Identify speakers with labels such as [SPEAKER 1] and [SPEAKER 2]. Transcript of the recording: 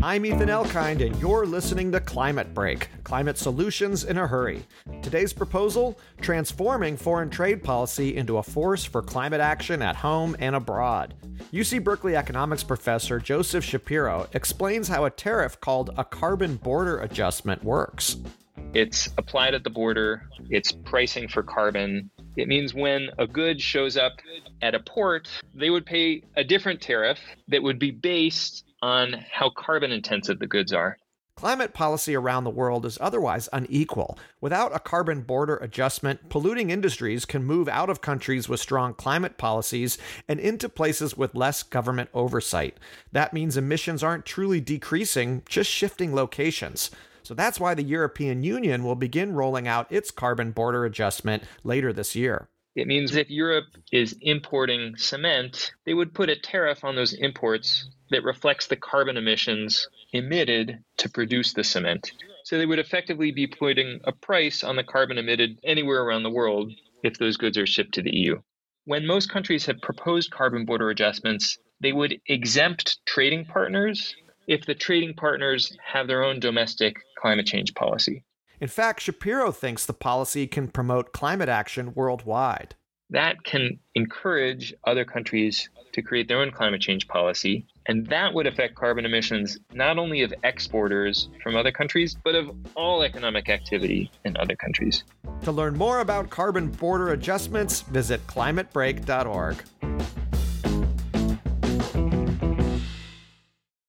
[SPEAKER 1] I'm Ethan Elkind, and you're listening to Climate Break Climate Solutions in a Hurry. Today's proposal transforming foreign trade policy into a force for climate action at home and abroad. UC Berkeley economics professor Joseph Shapiro explains how a tariff called a carbon border adjustment works.
[SPEAKER 2] It's applied at the border, it's pricing for carbon. It means when a good shows up at a port, they would pay a different tariff that would be based on how carbon intensive the goods are.
[SPEAKER 1] Climate policy around the world is otherwise unequal. Without a carbon border adjustment, polluting industries can move out of countries with strong climate policies and into places with less government oversight. That means emissions aren't truly decreasing, just shifting locations. So that's why the European Union will begin rolling out its carbon border adjustment later this year.
[SPEAKER 2] It means if Europe is importing cement, they would put a tariff on those imports that reflects the carbon emissions emitted to produce the cement. So they would effectively be putting a price on the carbon emitted anywhere around the world if those goods are shipped to the EU. When most countries have proposed carbon border adjustments, they would exempt trading partners if the trading partners have their own domestic climate change policy.
[SPEAKER 1] In fact, Shapiro thinks the policy can promote climate action worldwide.
[SPEAKER 2] That can encourage other countries to create their own climate change policy. And that would affect carbon emissions not only of exporters from other countries, but of all economic activity in other countries.
[SPEAKER 1] To learn more about carbon border adjustments, visit climatebreak.org.